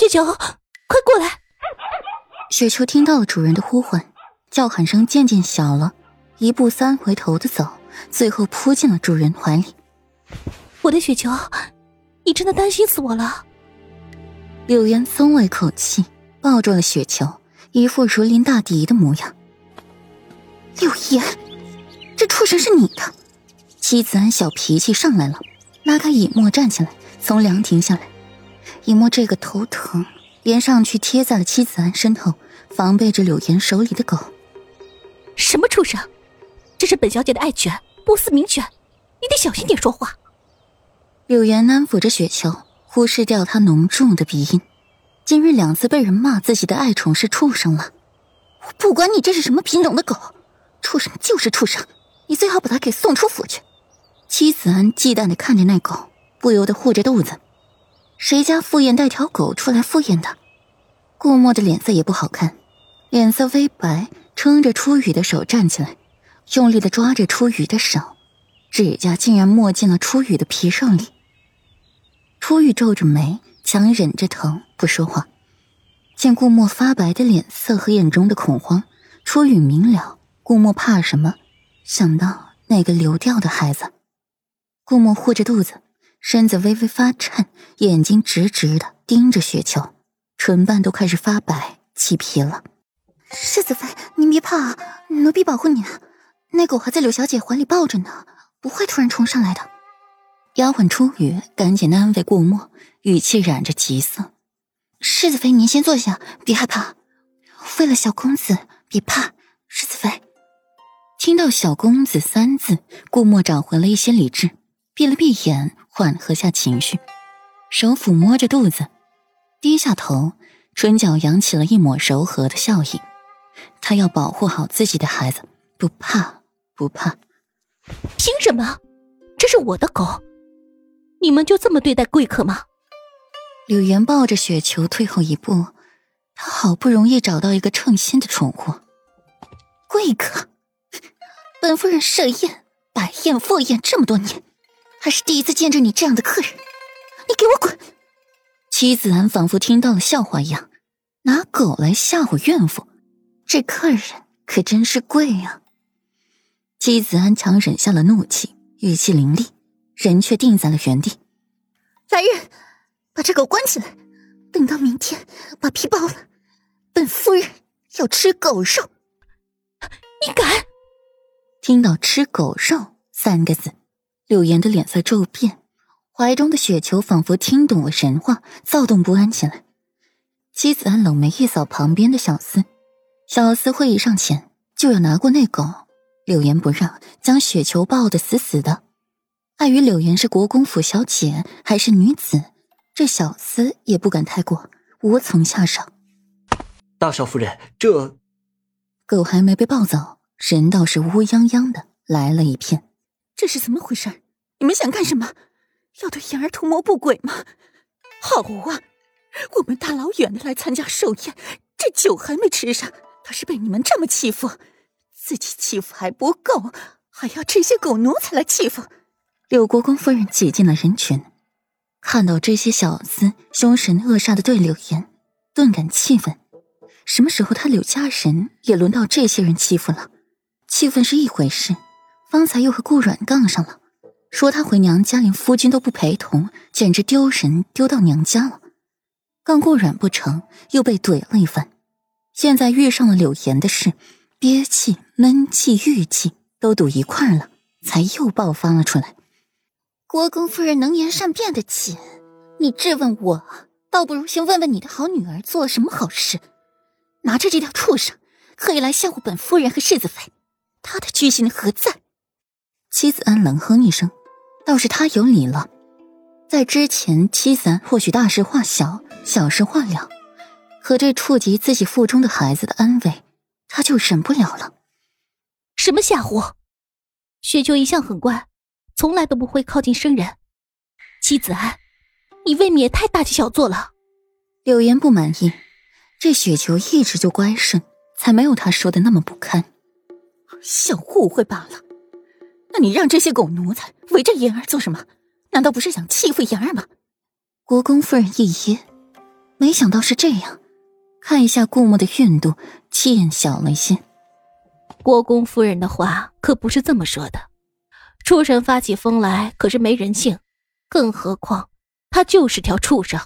雪球，快过来！雪球听到了主人的呼唤，叫喊声渐渐小了，一步三回头的走，最后扑进了主人怀里。我的雪球，你真的担心死我了。柳岩松了一口气，抱住了雪球，一副如临大敌的模样。柳岩，这畜生是你的！妻子安小脾气上来了，拉开尹墨站起来，从凉亭下来。尹墨这个头疼，连上去贴在了妻子安身后，防备着柳岩手里的狗。什么畜生？这是本小姐的爱犬，波斯名犬，你得小心点说话。柳岩安抚着雪球，忽视掉他浓重的鼻音。今日两次被人骂自己的爱宠是畜生了，我不管你这是什么品种的狗，畜生就是畜生，你最好把它给送出府去。妻子安忌惮的看着那狗，不由得护着肚子。谁家赴宴带条狗出来赴宴的？顾墨的脸色也不好看，脸色微白，撑着初雨的手站起来，用力的抓着初雨的手，指甲竟然没进了初雨的皮肉里。初雨皱着眉，强忍着疼不说话。见顾墨发白的脸色和眼中的恐慌，初雨明了顾墨怕什么，想到那个流掉的孩子。顾墨护着肚子，身子微微发颤，眼睛直直的盯着雪球，唇瓣都开始发白起皮了。世子妃，您别怕啊，奴婢保护你。那狗还在柳小姐怀里抱着呢，不会突然冲上来的。丫鬟初雨赶紧安慰顾墨，语气染着急色：“世子妃，您先坐下，别害怕。为了小公子，别怕。”世子妃听到“小公子”三字，顾墨找回了一些理智，闭了闭眼，缓和下情绪，手抚摸着肚子，低下头，唇角扬起了一抹柔和的笑意。他要保护好自己的孩子，不怕，不怕。凭什么？这是我的狗。你们就这么对待贵客吗？柳岩抱着雪球退后一步，她好不容易找到一个称心的宠物。贵客，本夫人设宴、摆宴、赴宴这么多年，还是第一次见着你这样的客人。你给我滚！妻子安仿佛听到了笑话一样，拿狗来吓唬怨妇，这客人可真是贵呀。妻子安强忍下了怒气，语气凌厉。人却定在了原地。来人，把这狗关起来，等到明天把皮剥了。本夫人要吃狗肉。你敢？听到“吃狗肉”三个字，柳岩的脸色骤变，怀中的雪球仿佛听懂了神话，躁动不安起来。妻子安冷眉一扫旁边的小厮，小厮会一上前就要拿过那狗，柳岩不让，将雪球抱得死死的。碍于柳岩是国公府小姐，还是女子，这小厮也不敢太过，无从下手。大少夫人，这狗还没被抱走，人倒是乌泱泱的来了一片。这是怎么回事？你们想干什么？要对妍儿图谋不轨吗？好啊，我们大老远的来参加寿宴，这酒还没吃上，倒是被你们这么欺负，自己欺负还不够，还要这些狗奴才来欺负。柳国公夫人挤进了人群，看到这些小厮凶神恶煞的对柳岩，顿感气愤。什么时候他柳家人也轮到这些人欺负了？气愤是一回事，方才又和顾阮杠上了，说他回娘家连夫君都不陪同，简直丢人丢到娘家了。杠顾阮不成，又被怼了一番。现在遇上了柳岩的事，憋气、闷气、郁气都堵一块了，才又爆发了出来。国公夫人能言善辩的紧，你质问我，倒不如先问问你的好女儿做了什么好事，拿着这条畜生，可以来吓唬本夫人和世子妃，她的居心何在？妻子安冷哼一声，倒是他有理了。在之前，妻子安或许大事化小，小事化了，可这触及自己腹中的孩子的安危，他就忍不了了。什么吓唬？雪秋一向很乖。从来都不会靠近生人，妻子安，你未免也太大惊小做了。柳岩不满意，这雪球一直就乖顺，才没有他说的那么不堪。小误会罢了。那你让这些狗奴才围着妍儿做什么？难道不是想欺负妍儿吗？国公夫人一噎，没想到是这样，看一下顾墨的孕肚，见小了些。国公夫人的话可不是这么说的，畜生发起疯来可是没人性，更何况他就是条畜生。